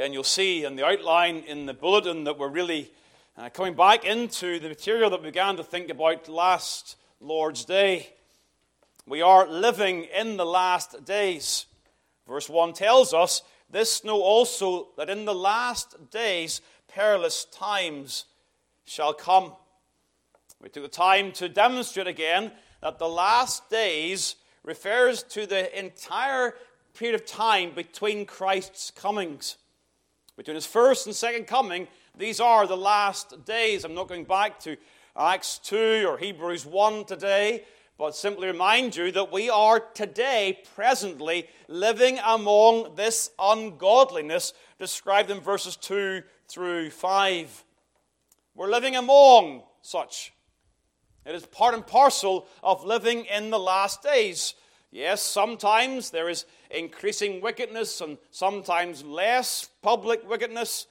Again, you'll see in the outline in the bulletin that we're really uh, coming back into the material that we began to think about last Lord's Day. We are living in the last days. Verse 1 tells us, This know also that in the last days perilous times shall come. We took the time to demonstrate again that the last days refers to the entire period of time between Christ's comings. Between his first and second coming, these are the last days. I'm not going back to Acts 2 or Hebrews 1 today, but simply remind you that we are today, presently, living among this ungodliness described in verses 2 through 5. We're living among such. It is part and parcel of living in the last days. Yes, sometimes there is increasing wickedness and sometimes less public wickedness,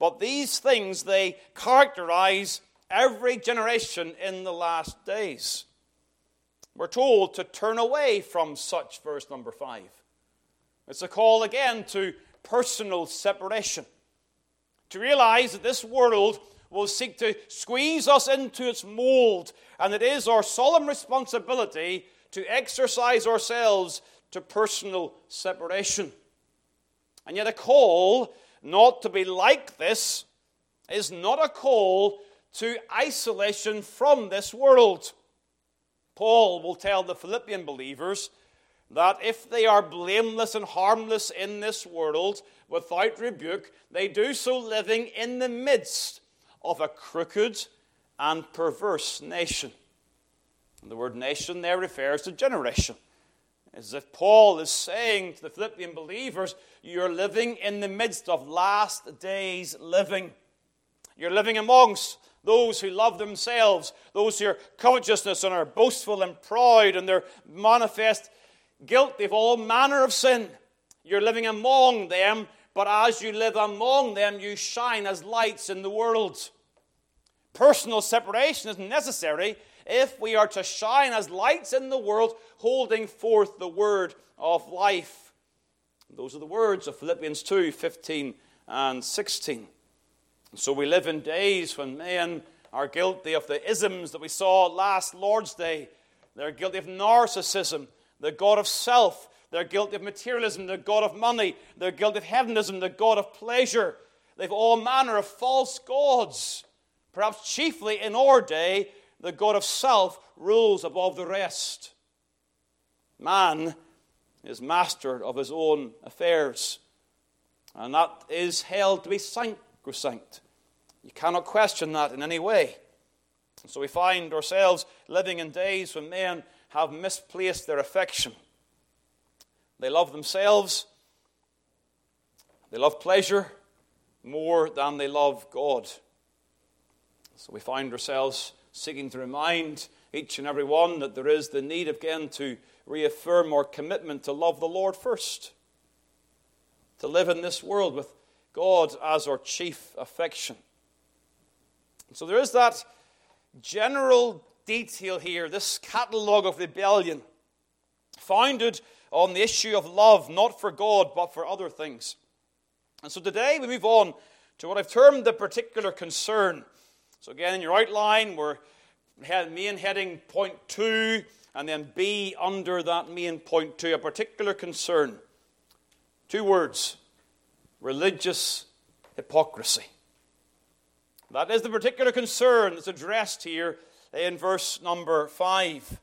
but these things they characterize every generation in the last days. We're told to turn away from such, verse number 5. It's a call again to personal separation. To realize that this world will seek to squeeze us into its mold, and it is our solemn responsibility to exercise ourselves to personal separation. And yet, a call not to be like this is not a call to isolation from this world. Paul will tell the Philippian believers that if they are blameless and harmless in this world without rebuke, they do so living in the midst of a crooked and perverse nation. And the word nation there refers to generation. As if Paul is saying to the Philippian believers, you're living in the midst of last days living. You're living amongst those who love themselves, those who are covetousness and are boastful and proud, and they're manifest guilty of all manner of sin. You're living among them, but as you live among them, you shine as lights in the world. Personal separation is necessary if we are to shine as lights in the world, holding forth the word of life. Those are the words of Philippians 2 15 and 16. So we live in days when men are guilty of the isms that we saw last Lord's Day. They're guilty of narcissism, the God of self. They're guilty of materialism, the God of money. They're guilty of hedonism, the God of pleasure. They've all manner of false gods. Perhaps chiefly in our day, the God of self rules above the rest. Man is master of his own affairs, and that is held to be sacrosanct. You cannot question that in any way. And so we find ourselves living in days when men have misplaced their affection. They love themselves, they love pleasure more than they love God. So we find ourselves seeking to remind each and every one that there is the need again to reaffirm our commitment to love the Lord first, to live in this world with God as our chief affection. So there is that general detail here, this catalogue of rebellion, founded on the issue of love, not for God, but for other things. And so today we move on to what I've termed the particular concern so, again, in your outline, we're main heading point two, and then B under that main point two, a particular concern. Two words religious hypocrisy. That is the particular concern that's addressed here in verse number five.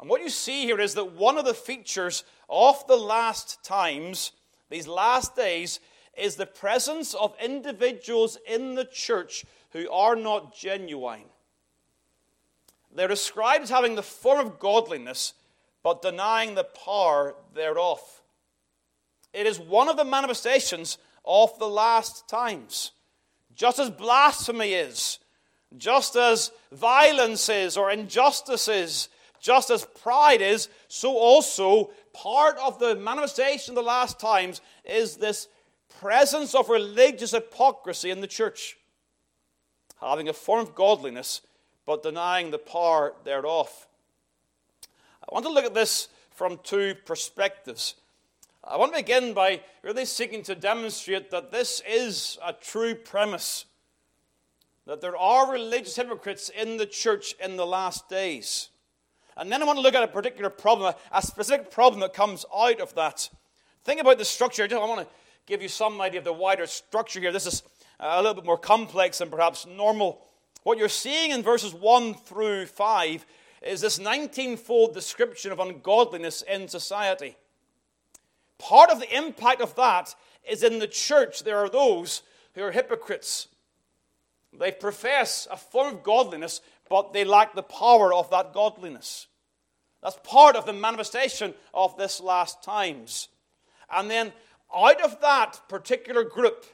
And what you see here is that one of the features of the last times, these last days, is the presence of individuals in the church who are not genuine. They're described as having the form of godliness, but denying the power thereof. It is one of the manifestations of the last times. Just as blasphemy is, just as violence is, or injustice is, just as pride is, so also part of the manifestation of the last times is this presence of religious hypocrisy in the church having a form of godliness, but denying the power thereof. I want to look at this from two perspectives. I want to begin by really seeking to demonstrate that this is a true premise that there are religious hypocrites in the church in the last days. And then I want to look at a particular problem, a specific problem that comes out of that. Think about the structure. I want to give you some idea of the wider structure here. This is a little bit more complex than perhaps normal. What you're seeing in verses 1 through 5 is this 19 fold description of ungodliness in society. Part of the impact of that is in the church, there are those who are hypocrites. They profess a form of godliness, but they lack the power of that godliness. That's part of the manifestation of this last times. And then out of that particular group,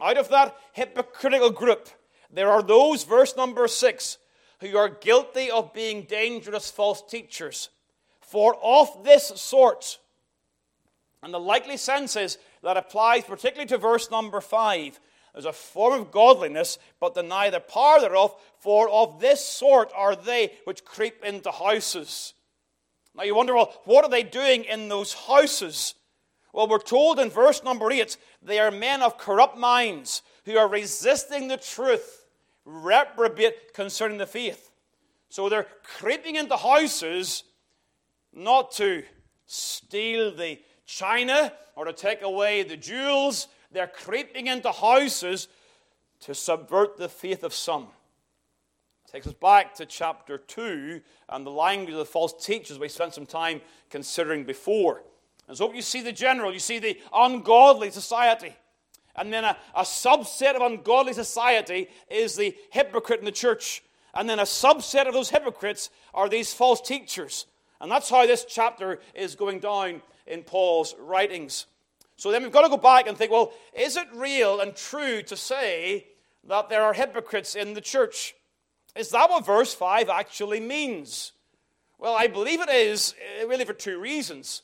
out of that hypocritical group, there are those, verse number six, who are guilty of being dangerous false teachers. For of this sort, and the likely sense is that applies particularly to verse number five, there's a form of godliness, but deny the power thereof, for of this sort are they which creep into houses. Now you wonder, well, what are they doing in those houses? Well, we're told in verse number 8 they are men of corrupt minds who are resisting the truth, reprobate concerning the faith. So they're creeping into houses not to steal the china or to take away the jewels, they're creeping into houses to subvert the faith of some. Takes us back to chapter 2 and the language of the false teachers we spent some time considering before. And so you see the general, you see the ungodly society. And then a, a subset of ungodly society is the hypocrite in the church. And then a subset of those hypocrites are these false teachers. And that's how this chapter is going down in Paul's writings. So then we've got to go back and think well, is it real and true to say that there are hypocrites in the church? Is that what verse 5 actually means? Well, I believe it is, eh, really, for two reasons.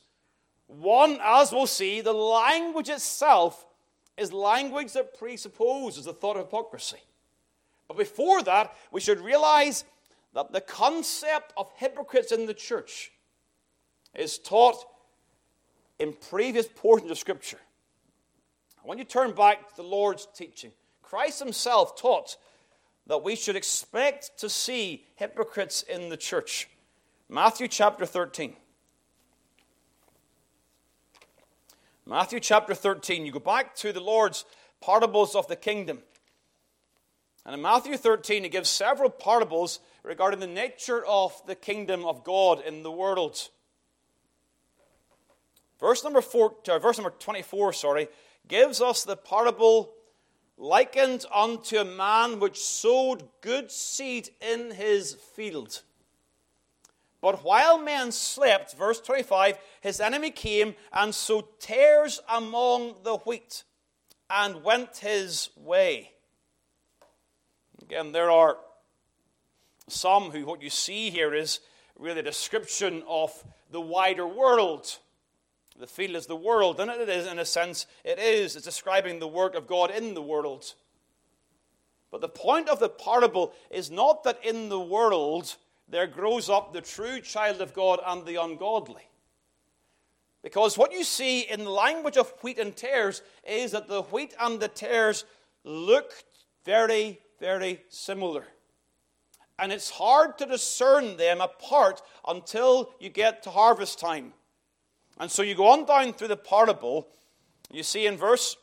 One, as we'll see, the language itself is language that presupposes the thought of hypocrisy. But before that, we should realize that the concept of hypocrites in the church is taught in previous portions of Scripture. When you turn back to the Lord's teaching, Christ Himself taught that we should expect to see hypocrites in the church. Matthew chapter 13. Matthew chapter 13, you go back to the Lord's parables of the kingdom. And in Matthew 13, he gives several parables regarding the nature of the kingdom of God in the world. Verse number, four, uh, verse number 24 sorry, gives us the parable likened unto a man which sowed good seed in his field. But while men slept, verse 25, his enemy came and sowed tares among the wheat and went his way. Again, there are some who, what you see here is really a description of the wider world. The field is the world, and it is, in a sense, it is. It's describing the work of God in the world. But the point of the parable is not that in the world there grows up the true child of God and the ungodly. Because what you see in the language of wheat and tares is that the wheat and the tares look very, very similar. And it's hard to discern them apart until you get to harvest time. And so you go on down through the parable, you see in verse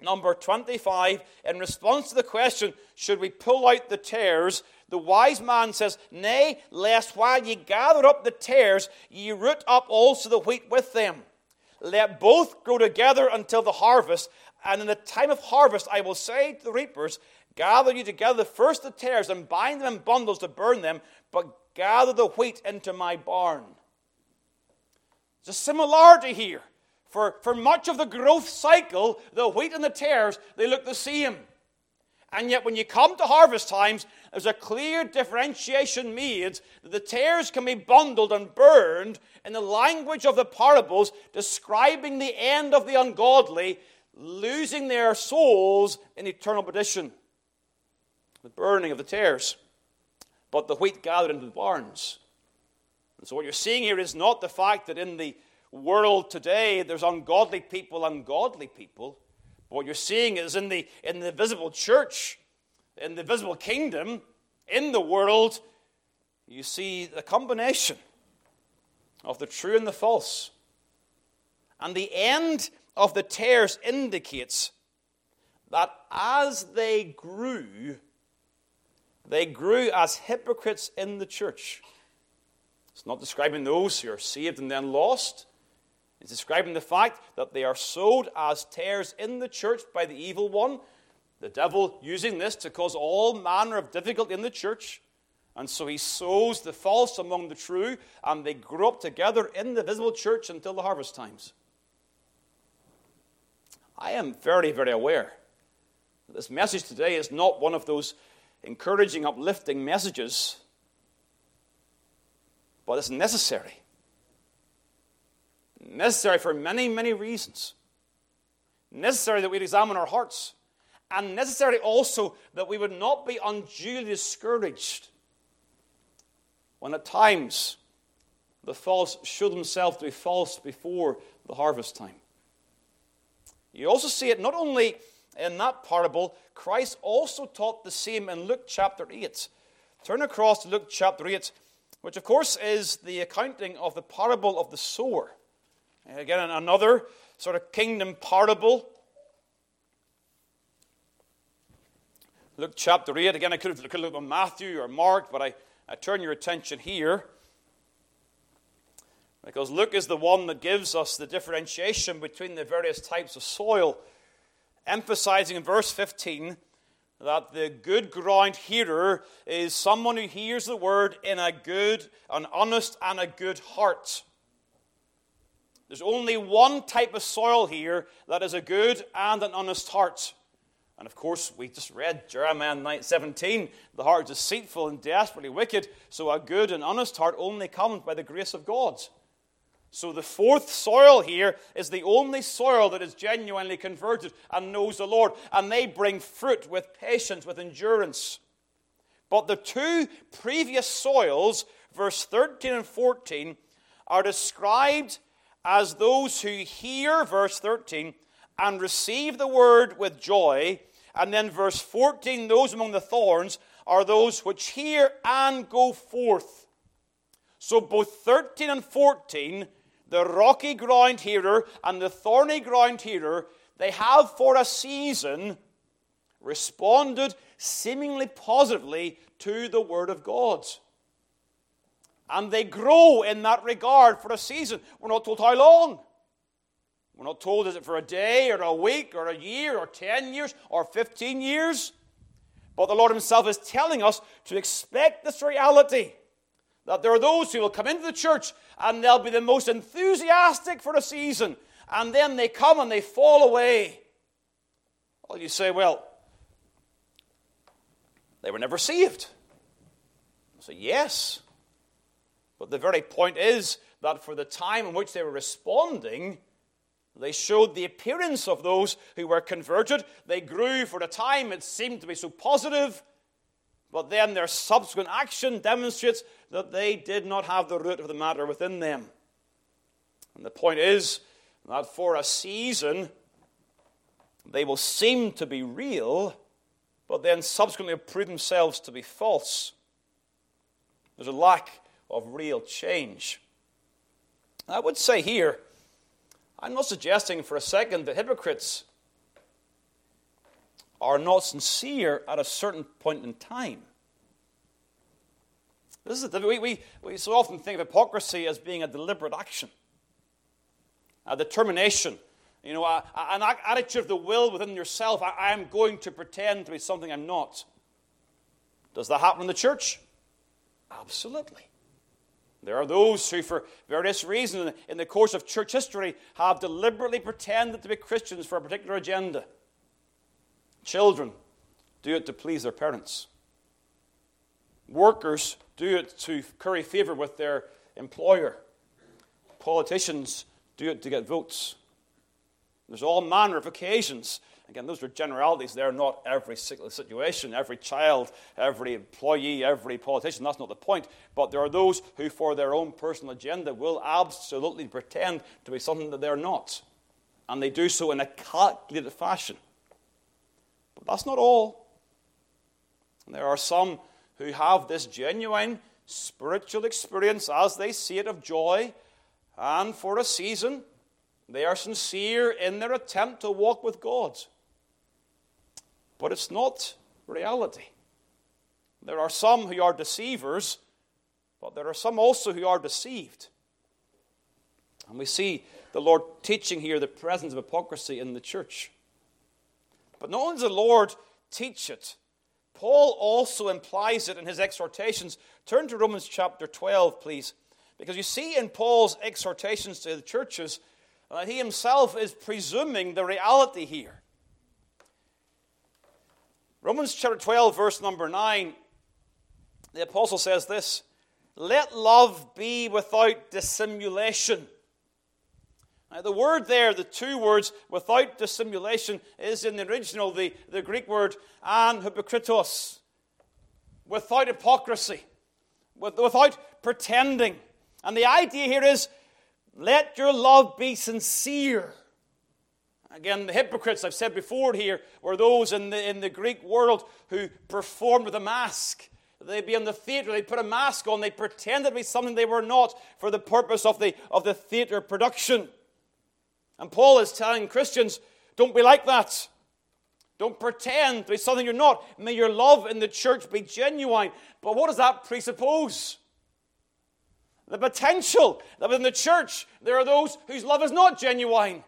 number 25, in response to the question, should we pull out the tares? The wise man says, Nay, lest while ye gather up the tares, ye root up also the wheat with them. Let both grow together until the harvest, and in the time of harvest I will say to the reapers, Gather you together first the tares and bind them in bundles to burn them, but gather the wheat into my barn. There's a similarity here. For, for much of the growth cycle, the wheat and the tares, they look the same. And yet, when you come to harvest times, there's a clear differentiation made that the tares can be bundled and burned in the language of the parables, describing the end of the ungodly losing their souls in eternal perdition. The burning of the tares, but the wheat gathered into the barns. And so, what you're seeing here is not the fact that in the world today, there's ungodly people, ungodly people. But what you're seeing is in the, in the visible church, in the visible kingdom, in the world, you see the combination of the true and the false. And the end of the tares indicates that as they grew, they grew as hypocrites in the church. It's not describing those who are saved and then lost. It's describing the fact that they are sowed as tares in the church by the evil one, the devil using this to cause all manner of difficulty in the church. And so he sows the false among the true, and they grow up together in the visible church until the harvest times. I am very, very aware that this message today is not one of those encouraging, uplifting messages, but it's necessary. Necessary for many, many reasons. Necessary that we examine our hearts, and necessary also that we would not be unduly discouraged when at times the false show themselves to be false before the harvest time. You also see it not only in that parable, Christ also taught the same in Luke chapter 8. Turn across to Luke chapter 8, which of course is the accounting of the parable of the sower. Again, another sort of kingdom parable. Luke chapter 8. Again, I could have, could have looked on Matthew or Mark, but I, I turn your attention here. Because Luke is the one that gives us the differentiation between the various types of soil, emphasizing in verse 15 that the good ground hearer is someone who hears the word in a good, an honest, and a good heart. There's only one type of soil here that is a good and an honest heart. And of course, we just read Jeremiah 17 the heart is deceitful and desperately wicked, so a good and honest heart only comes by the grace of God. So the fourth soil here is the only soil that is genuinely converted and knows the Lord, and they bring fruit with patience, with endurance. But the two previous soils, verse 13 and 14, are described as those who hear, verse 13, and receive the word with joy. And then verse 14, those among the thorns are those which hear and go forth. So both 13 and 14, the rocky ground hearer and the thorny ground hearer, they have for a season responded seemingly positively to the word of God. And they grow in that regard for a season. We're not told how long. We're not told is it for a day or a week or a year or 10 years or 15 years. But the Lord Himself is telling us to expect this reality that there are those who will come into the church and they'll be the most enthusiastic for a season, and then they come and they fall away. Well, you say, well, they were never saved. I say, yes. But the very point is that for the time in which they were responding, they showed the appearance of those who were converted. They grew for a time, it seemed to be so positive, but then their subsequent action demonstrates that they did not have the root of the matter within them. And the point is that for a season, they will seem to be real, but then subsequently prove themselves to be false. There's a lack of real change. I would say here, I'm not suggesting for a second that hypocrites are not sincere at a certain point in time. This is we, we, we so often think of hypocrisy as being a deliberate action, a determination, you know, a, a, an attitude of the will within yourself. I, I am going to pretend to be something I'm not. Does that happen in the church? Absolutely. There are those who, for various reasons in the course of church history, have deliberately pretended to be Christians for a particular agenda. Children do it to please their parents. Workers do it to curry favor with their employer. Politicians do it to get votes. There's all manner of occasions. Again, those are generalities. They're not every situation, every child, every employee, every politician. That's not the point. But there are those who, for their own personal agenda, will absolutely pretend to be something that they're not. And they do so in a calculated fashion. But that's not all. There are some who have this genuine spiritual experience as they see it of joy, and for a season, they are sincere in their attempt to walk with God. But it's not reality. There are some who are deceivers, but there are some also who are deceived. And we see the Lord teaching here the presence of hypocrisy in the church. But not only does the Lord teach it, Paul also implies it in his exhortations. Turn to Romans chapter 12, please. Because you see in Paul's exhortations to the churches that he himself is presuming the reality here. Romans chapter 12, verse number 9, the apostle says this Let love be without dissimulation. Now, the word there, the two words, without dissimulation, is in the original the, the Greek word an hypokritos, without hypocrisy, with, without pretending. And the idea here is let your love be sincere. Again, the hypocrites, I've said before here, were those in the, in the Greek world who performed with a mask. They'd be in the theater, they'd put a mask on, they pretended to be something they were not for the purpose of the, of the theater production. And Paul is telling Christians, don't be like that. Don't pretend to be something you're not. May your love in the church be genuine. But what does that presuppose? The potential that within the church there are those whose love is not genuine.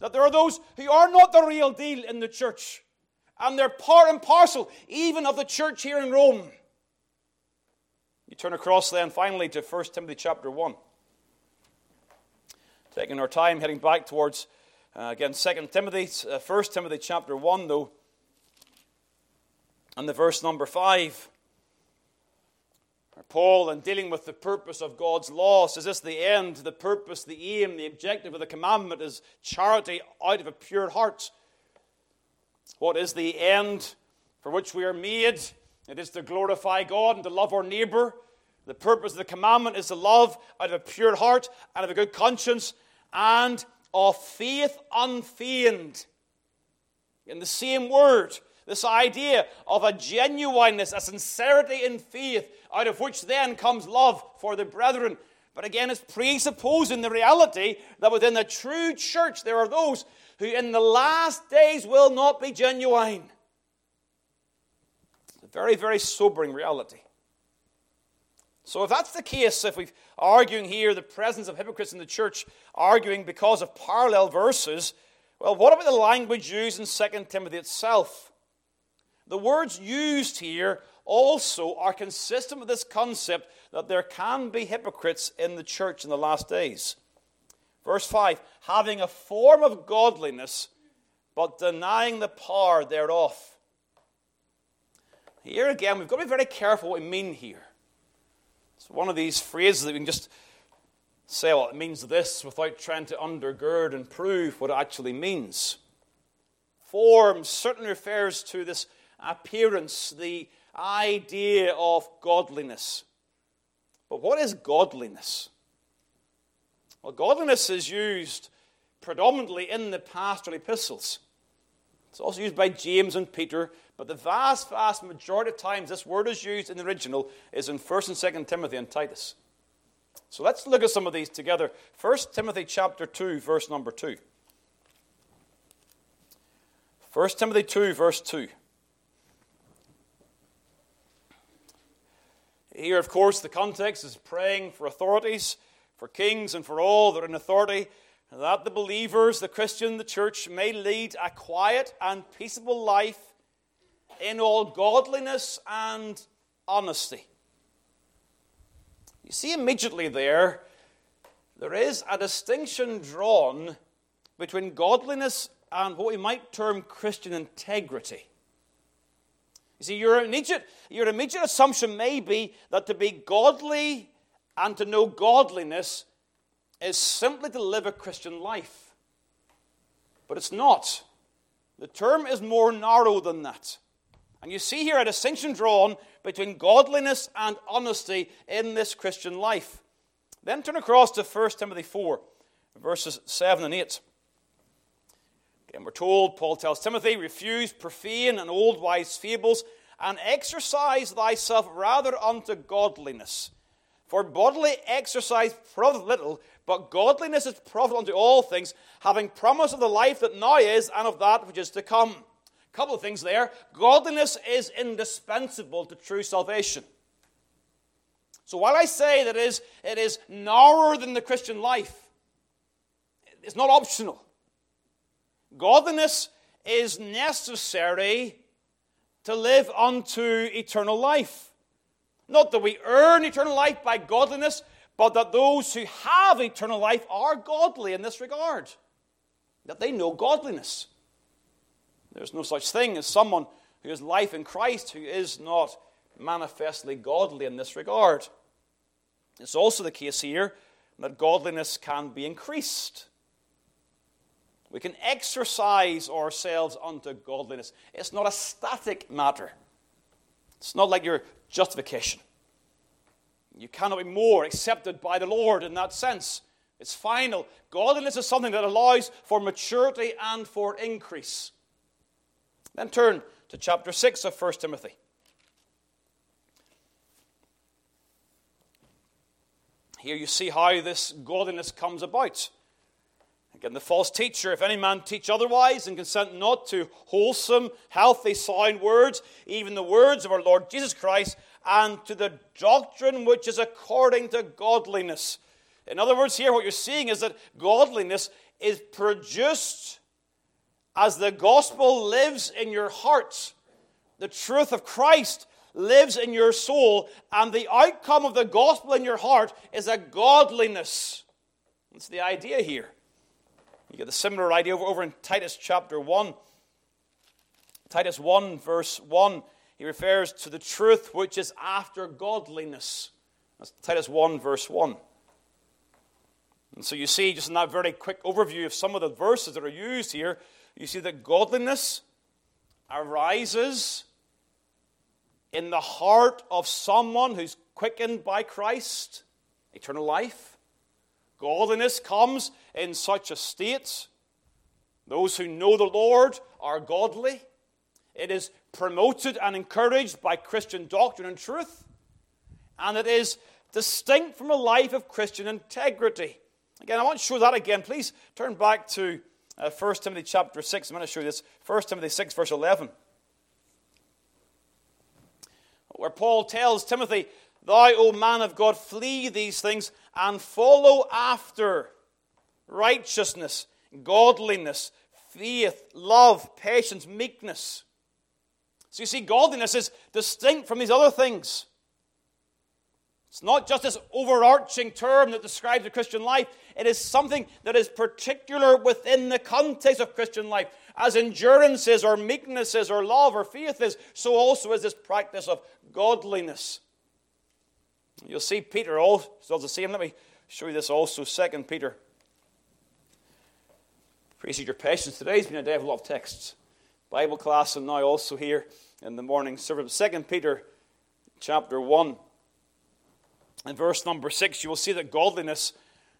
That there are those who are not the real deal in the church. And they're part and parcel even of the church here in Rome. You turn across then finally to 1 Timothy chapter 1 taking our time heading back towards, uh, again, 2 Timothy, uh, 1 Timothy chapter 1, though, and the verse number 5. Paul, in dealing with the purpose of God's law, says this the end, the purpose, the aim, the objective of the commandment is charity out of a pure heart. What is the end for which we are made? It is to glorify God and to love our neighbor. The purpose of the commandment is to love out of a pure heart, out of a good conscience, and of faith unfeigned. In the same word, this idea of a genuineness, a sincerity in faith, out of which then comes love for the brethren. But again, it's presupposing the reality that within the true church there are those who in the last days will not be genuine. It's a very, very sobering reality. So, if that's the case, if we're arguing here the presence of hypocrites in the church, arguing because of parallel verses, well, what about the language used in 2 Timothy itself? The words used here also are consistent with this concept that there can be hypocrites in the church in the last days. Verse 5 having a form of godliness, but denying the power thereof. Here again, we've got to be very careful what we mean here. It's one of these phrases that we can just say, well, it means this without trying to undergird and prove what it actually means. Form certainly refers to this appearance, the idea of godliness. But what is godliness? Well, godliness is used predominantly in the pastoral epistles. It's also used by James and Peter but the vast, vast majority of times this word is used in the original is in 1st and 2nd Timothy and Titus. So let's look at some of these together. 1 Timothy chapter 2, verse number 2. 1 Timothy 2, verse 2. Here, of course, the context is praying for authorities, for kings, and for all that are in authority, that the believers, the Christian, the church, may lead a quiet and peaceable life in all godliness and honesty. You see immediately there, there is a distinction drawn between godliness and what we might term Christian integrity. You see, your immediate, your immediate assumption may be that to be godly and to know godliness is simply to live a Christian life. but it's not. The term is more narrow than that. And you see here a distinction drawn between godliness and honesty in this Christian life. Then turn across to 1 Timothy 4, verses 7 and 8. Again, we're told, Paul tells Timothy, refuse profane and old wise fables, and exercise thyself rather unto godliness. For bodily exercise profiteth little, but godliness is profitable unto all things, having promise of the life that now is and of that which is to come. A couple of things there. Godliness is indispensable to true salvation. So while I say that it is, it is narrower than the Christian life, it's not optional. Godliness is necessary to live unto eternal life. Not that we earn eternal life by godliness, but that those who have eternal life are godly in this regard, that they know godliness. There's no such thing as someone who has life in Christ who is not manifestly godly in this regard. It's also the case here that godliness can be increased. We can exercise ourselves unto godliness. It's not a static matter. It's not like your justification. You cannot be more accepted by the Lord in that sense. It's final. Godliness is something that allows for maturity and for increase. Then turn to chapter 6 of 1 Timothy. Here you see how this godliness comes about. Again, the false teacher, if any man teach otherwise and consent not to wholesome, healthy, sound words, even the words of our Lord Jesus Christ, and to the doctrine which is according to godliness. In other words, here what you're seeing is that godliness is produced as the gospel lives in your heart. The truth of Christ lives in your soul, and the outcome of the gospel in your heart is a godliness. That's the idea here. You get the similar idea over, over in Titus chapter 1. Titus 1, verse 1 he refers to the truth which is after godliness. That's Titus 1, verse 1. And so you see, just in that very quick overview of some of the verses that are used here, you see that godliness arises in the heart of someone who's quickened by Christ, eternal life. Godliness comes in such a state. Those who know the Lord are godly. It is promoted and encouraged by Christian doctrine and truth, and it is distinct from a life of Christian integrity. Again, I want to show that again. Please turn back to uh, 1 Timothy chapter 6. I'm going to show you this. 1 Timothy 6, verse 11. Where Paul tells Timothy, Thou, O man of God, flee these things and follow after righteousness, godliness, faith, love, patience, meekness so you see, godliness is distinct from these other things. It's not just this overarching term that describes the Christian life, it is something that is particular within the context of Christian life. As endurance is, or meekness is, or love, or faith is, so also is this practice of godliness. You'll see Peter also does the same. Let me show you this also. Second Peter. Appreciate your patience. Today's been a day of a lot of texts. Bible class and now also here in the morning service. Second Peter chapter 1 and verse number 6, you will see that godliness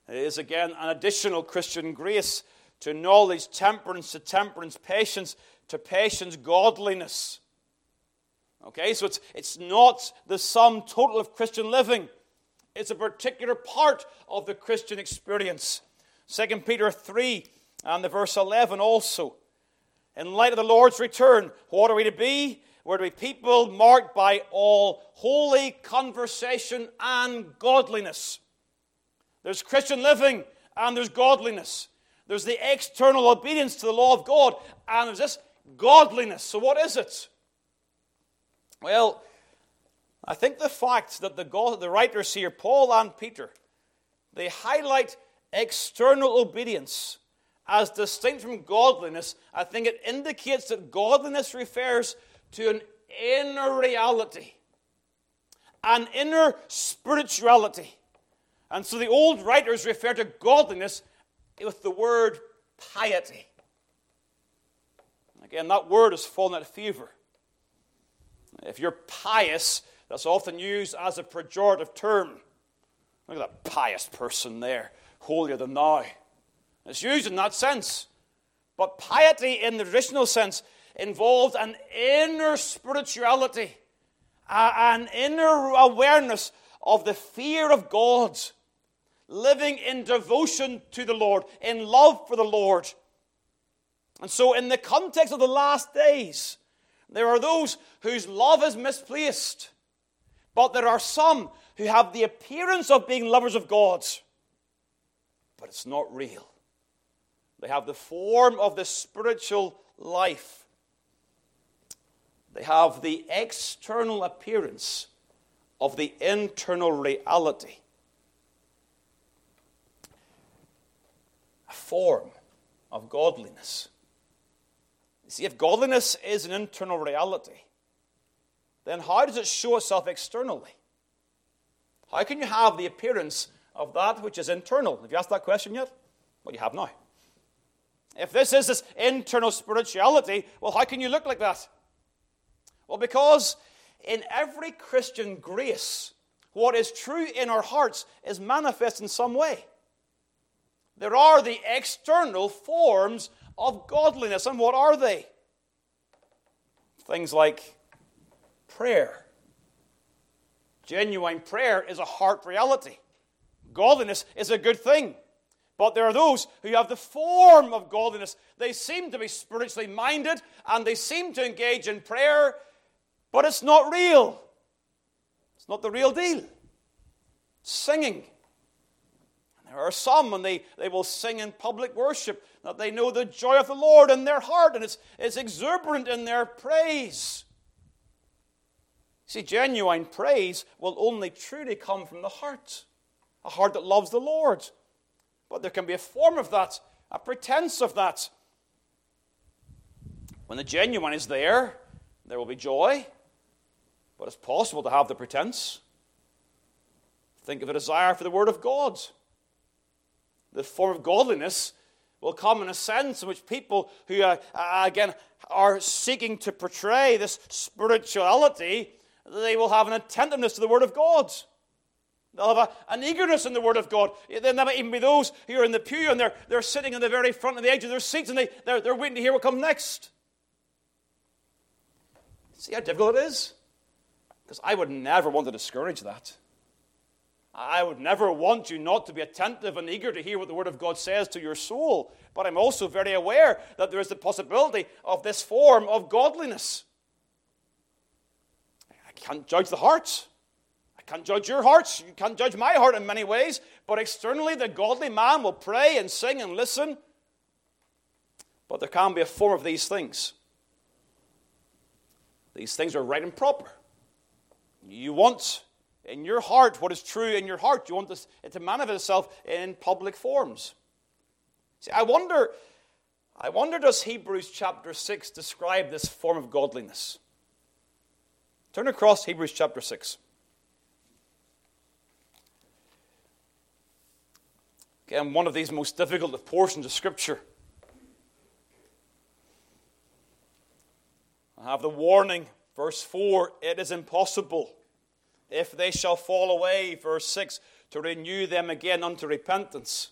is again an additional Christian grace to knowledge, temperance to temperance, patience to patience, godliness. Okay, so it's, it's not the sum total of Christian living. It's a particular part of the Christian experience. 2 Peter 3 and the verse 11 also. In light of the Lord's return, what are we to be? We're to be people marked by all holy conversation and godliness. There's Christian living and there's godliness. There's the external obedience to the law of God and there's this godliness. So, what is it? Well, I think the fact that the, God, the writers here, Paul and Peter, they highlight external obedience as distinct from godliness, I think it indicates that godliness refers to an inner reality, an inner spirituality. And so the old writers refer to godliness with the word piety. Again, that word has fallen out of favor. If you're pious, that's often used as a pejorative term. Look at that pious person there, holier than thou. It's used in that sense. But piety, in the traditional sense, involved an inner spirituality, an inner awareness of the fear of God, living in devotion to the Lord, in love for the Lord. And so, in the context of the last days, there are those whose love is misplaced, but there are some who have the appearance of being lovers of God, but it's not real. They have the form of the spiritual life. They have the external appearance of the internal reality. A form of godliness. You see, if godliness is an internal reality, then how does it show itself externally? How can you have the appearance of that which is internal? Have you asked that question yet? Well, you have now. If this is this internal spirituality, well, how can you look like that? Well, because in every Christian grace, what is true in our hearts is manifest in some way. There are the external forms of godliness. And what are they? Things like prayer. Genuine prayer is a heart reality. Godliness is a good thing. But there are those who have the form of godliness. They seem to be spiritually minded and they seem to engage in prayer, but it's not real. It's not the real deal. Singing. There are some, and they, they will sing in public worship, that they know the joy of the Lord in their heart, and it's, it's exuberant in their praise. See, genuine praise will only truly come from the heart, a heart that loves the Lord. But there can be a form of that, a pretense of that. When the genuine is there, there will be joy, but it's possible to have the pretense. Think of a desire for the Word of God. The form of godliness will come in a sense in which people who, uh, uh, again, are seeking to portray this spirituality, they will have an attentiveness to the Word of God. They'll have a, an eagerness in the Word of God. There'll never even be those who are in the pew and they're, they're sitting in the very front of the edge of their seats and they, they're, they're waiting to hear what comes next. See how difficult it is? Because I would never want to discourage that. I would never want you not to be attentive and eager to hear what the Word of God says to your soul. But I'm also very aware that there is the possibility of this form of godliness. I can't judge the hearts. I can't judge your hearts. You can't judge my heart in many ways. But externally, the godly man will pray and sing and listen. But there can be a form of these things. These things are right and proper. You want in your heart what is true in your heart. You want this, it to manifest itself in public forms. See, I wonder, I wonder does Hebrews chapter 6 describe this form of godliness? Turn across Hebrews chapter 6. Again, one of these most difficult portions of Scripture. I have the warning, verse 4 it is impossible if they shall fall away, verse 6, to renew them again unto repentance.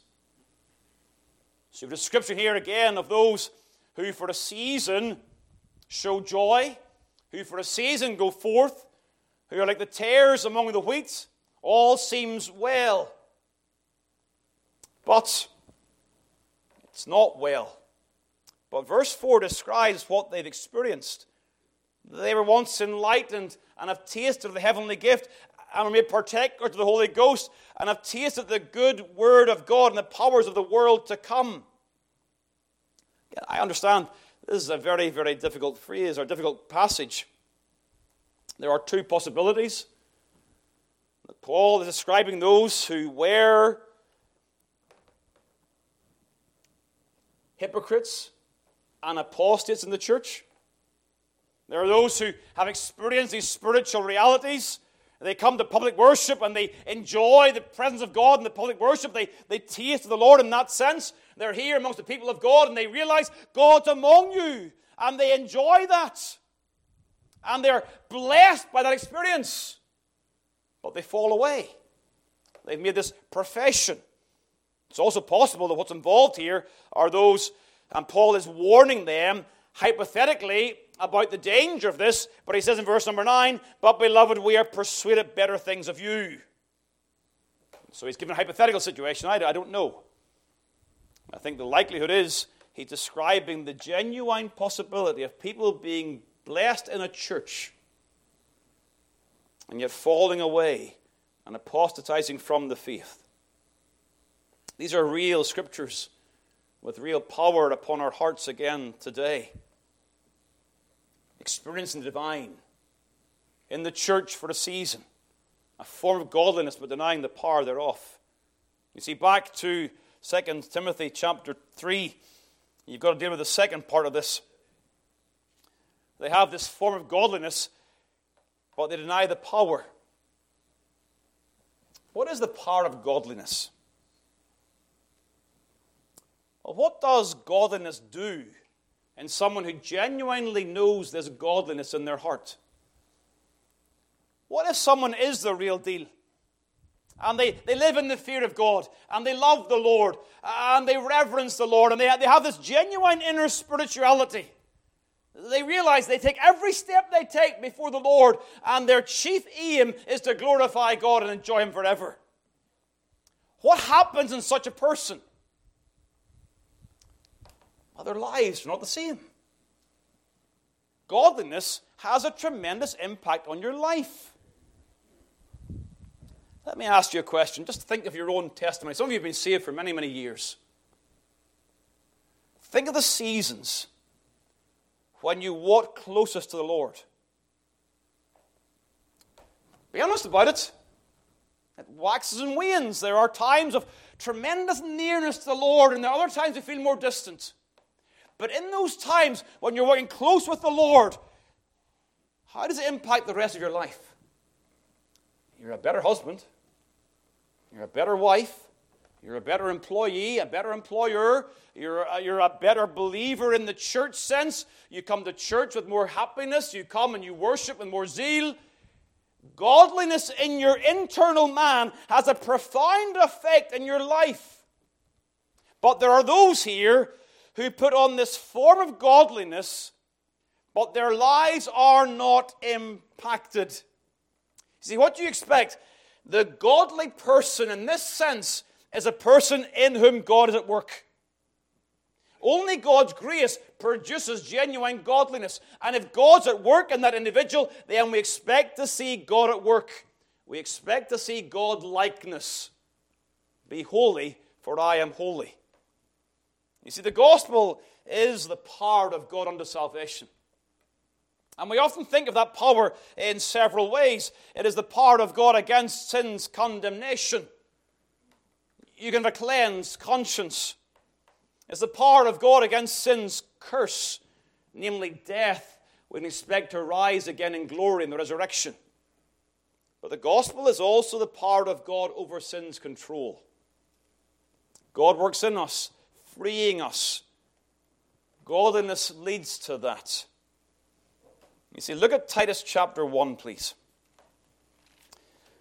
So, the description here again of those who for a season show joy, who for a season go forth, who are like the tares among the wheat, all seems well. But it's not well. But verse 4 describes what they've experienced. They were once enlightened and have tasted of the heavenly gift and were made partakers of the Holy Ghost and have tasted the good word of God and the powers of the world to come. I understand this is a very, very difficult phrase or difficult passage. There are two possibilities. Paul is describing those who were hypocrites and apostates in the church. There are those who have experienced these spiritual realities. They come to public worship and they enjoy the presence of God in the public worship. They, they taste the Lord in that sense. They're here amongst the people of God and they realize God's among you and they enjoy that. And they're blessed by that experience. But they fall away. They've made this profession. It's also possible that what's involved here are those, and Paul is warning them hypothetically about the danger of this, but he says in verse number 9, But beloved, we are persuaded better things of you. So he's given a hypothetical situation. I, I don't know. I think the likelihood is he's describing the genuine possibility of people being blessed in a church and yet falling away and apostatizing from the faith. These are real scriptures with real power upon our hearts again today. Experiencing the divine in the church for a season, a form of godliness but denying the power thereof. You see, back to 2 Timothy chapter 3, you've got to deal with the second part of this. They have this form of godliness, but they deny the power. What is the power of godliness? Well, what does godliness do in someone who genuinely knows there's godliness in their heart? What if someone is the real deal? And they, they live in the fear of God, and they love the Lord, and they reverence the Lord, and they, they have this genuine inner spirituality. They realize they take every step they take before the Lord, and their chief aim is to glorify God and enjoy Him forever. What happens in such a person? Their lives are not the same. Godliness has a tremendous impact on your life. Let me ask you a question. Just think of your own testimony. Some of you have been saved for many, many years. Think of the seasons when you walk closest to the Lord. Be honest about it. It waxes and wanes. There are times of tremendous nearness to the Lord, and there are other times you feel more distant. But in those times when you're working close with the Lord, how does it impact the rest of your life? You're a better husband. You're a better wife. You're a better employee, a better employer. You're a, you're a better believer in the church sense. You come to church with more happiness. You come and you worship with more zeal. Godliness in your internal man has a profound effect in your life. But there are those here who put on this form of godliness, but their lives are not impacted. See, what do you expect? The godly person in this sense is a person in whom God is at work. Only God's grace produces genuine godliness. And if God's at work in that individual, then we expect to see God at work. We expect to see God likeness. Be holy, for I am holy. You see, the gospel is the power of God unto salvation. And we often think of that power in several ways. It is the power of God against sin's condemnation. You can have a cleansed conscience. It's the power of God against sin's curse, namely death. When we expect to rise again in glory in the resurrection. But the gospel is also the power of God over sin's control. God works in us, freeing us. Godliness leads to that. You see, look at Titus chapter 1, please.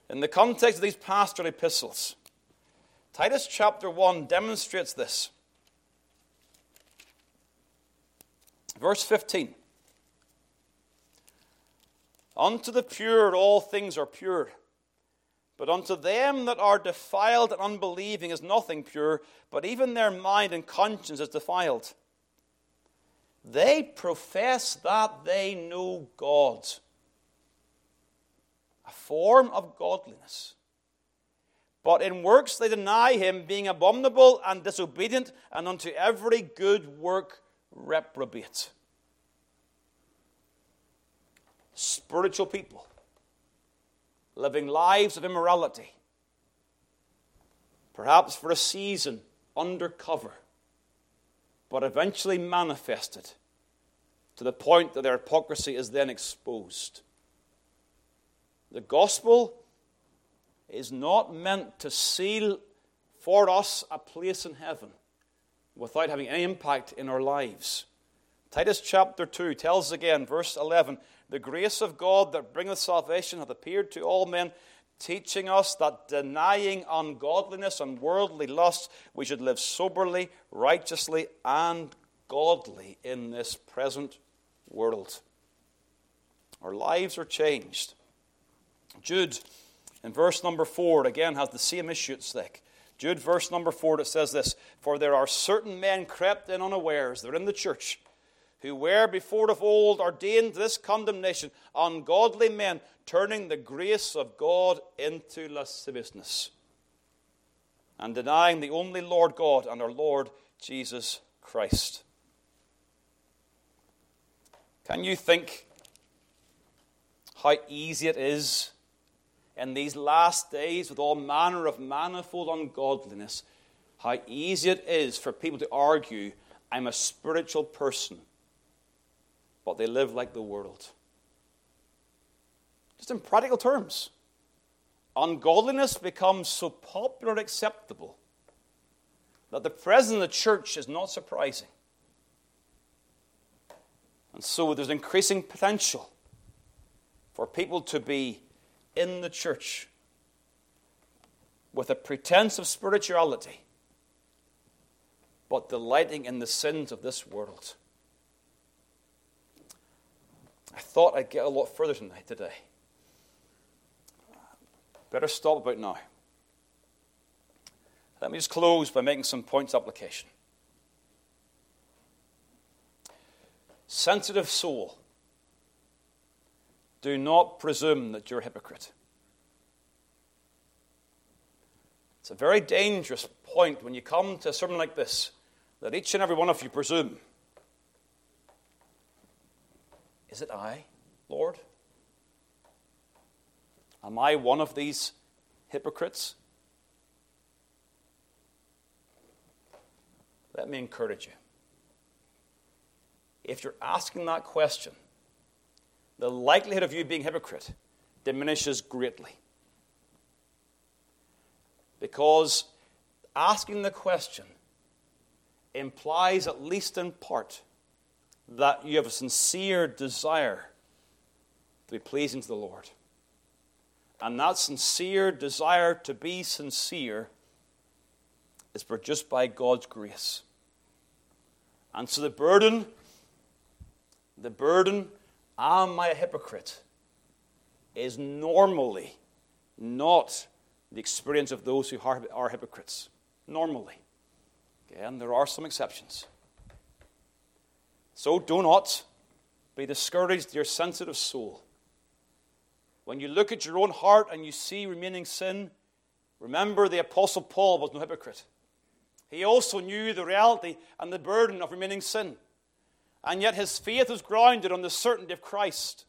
In the context of these pastoral epistles, Titus chapter 1 demonstrates this. Verse 15 Unto the pure all things are pure, but unto them that are defiled and unbelieving is nothing pure, but even their mind and conscience is defiled. They profess that they know God, a form of godliness. But in works they deny him, being abominable and disobedient, and unto every good work reprobate. Spiritual people living lives of immorality, perhaps for a season undercover but eventually manifested to the point that their hypocrisy is then exposed. The gospel is not meant to seal for us a place in heaven without having any impact in our lives. Titus chapter 2 tells again, verse 11 The grace of God that bringeth salvation hath appeared to all men, teaching us that denying ungodliness and worldly lusts, we should live soberly, righteously, and godly in this present world. Our lives are changed. Jude, in verse number 4, again has the same issue at stake. Jude, verse number 4, it says this For there are certain men crept in unawares, they're in the church, who were before of old ordained this condemnation, ungodly men, turning the grace of God into lasciviousness, and denying the only Lord God and our Lord Jesus Christ. Can you think how easy it is in these last days with all manner of manifold ungodliness, how easy it is for people to argue, I'm a spiritual person, but they live like the world. Just in practical terms, ungodliness becomes so popular and acceptable that the presence of the church is not surprising. And so there's increasing potential for people to be in the church with a pretense of spirituality, but delighting in the sins of this world. I thought I'd get a lot further tonight today. Better stop about now. Let me just close by making some points application. Sensitive soul do not presume that you're a hypocrite. It's a very dangerous point when you come to a sermon like this that each and every one of you presume. Is it I, Lord? Am I one of these hypocrites? Let me encourage you. If you're asking that question, the likelihood of you being hypocrite diminishes greatly. Because asking the question implies, at least in part, that you have a sincere desire to be pleasing to the Lord. And that sincere desire to be sincere is produced by God's grace. And so the burden, the burden am I a hypocrite? is normally not the experience of those who are hypocrites. Normally. Again, there are some exceptions. So do not be discouraged, your sensitive soul. When you look at your own heart and you see remaining sin, remember the Apostle Paul was no hypocrite. He also knew the reality and the burden of remaining sin and yet his faith was grounded on the certainty of Christ.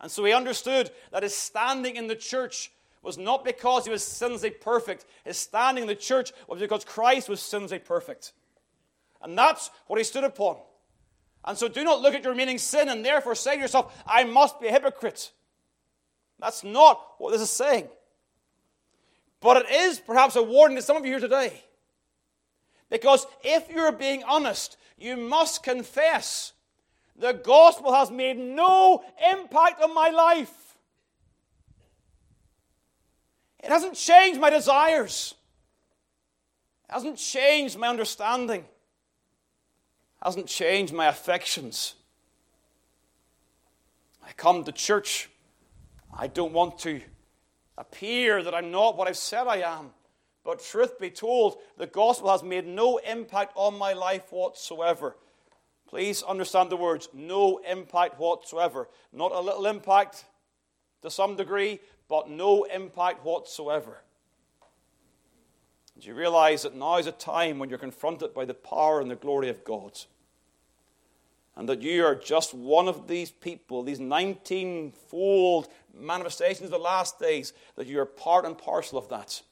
And so he understood that his standing in the church was not because he was sinlessly perfect. His standing in the church was because Christ was sinlessly perfect. And that's what he stood upon. And so do not look at your remaining sin and therefore say to yourself, I must be a hypocrite. That's not what this is saying. But it is perhaps a warning to some of you here today. Because if you're being honest, you must confess the gospel has made no impact on my life. It hasn't changed my desires. It hasn't changed my understanding. Hasn't changed my affections. I come to church. I don't want to appear that I'm not what I've said I am. But truth be told, the gospel has made no impact on my life whatsoever. Please understand the words no impact whatsoever. Not a little impact to some degree, but no impact whatsoever. Do you realize that now is a time when you're confronted by the power and the glory of God? And that you are just one of these people, these 19 fold manifestations of the last days, that you are part and parcel of that.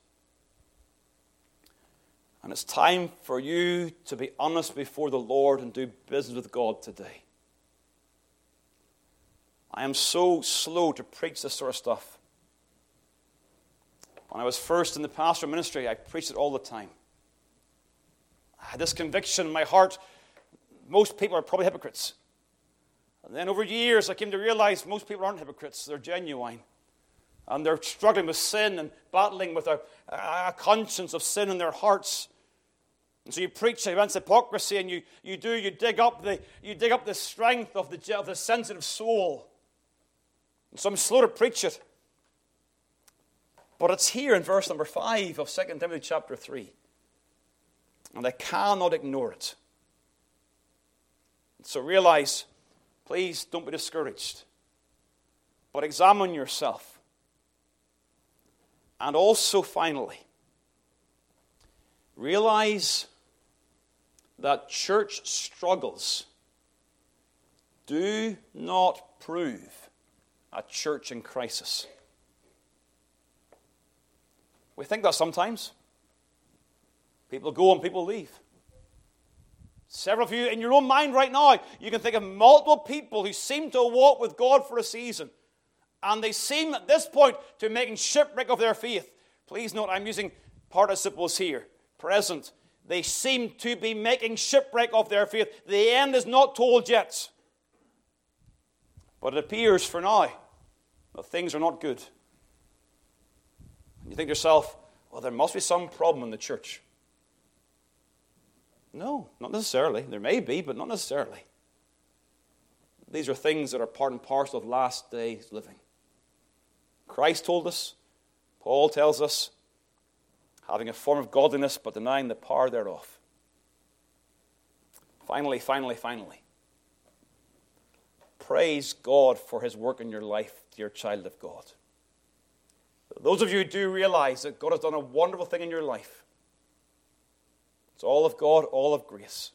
And it's time for you to be honest before the Lord and do business with God today. I am so slow to preach this sort of stuff. When I was first in the pastoral ministry, I preached it all the time. I had this conviction in my heart most people are probably hypocrites. And then over years, I came to realize most people aren't hypocrites, they're genuine. And they're struggling with sin and battling with a, a conscience of sin in their hearts. And so you preach against hypocrisy and you, you do, you dig up the, you dig up the strength of the, of the sensitive soul. And so I'm slow to preach it. But it's here in verse number 5 of 2 Timothy chapter 3. And I cannot ignore it. So realize, please don't be discouraged, but examine yourself. And also, finally, realize that church struggles do not prove a church in crisis. We think that sometimes. People go and people leave. Several of you in your own mind right now, you can think of multiple people who seem to walk with God for a season. And they seem at this point to be making shipwreck of their faith. Please note, I'm using participles here, present. They seem to be making shipwreck of their faith. The end is not told yet. But it appears for now that things are not good. You think to yourself, well, there must be some problem in the church. No, not necessarily. There may be, but not necessarily. These are things that are part and parcel of last days living. Christ told us, Paul tells us, having a form of godliness but denying the power thereof. Finally, finally, finally. Praise God for his work in your life, dear child of God. Those of you who do realize that God has done a wonderful thing in your life, it's all of God, all of grace.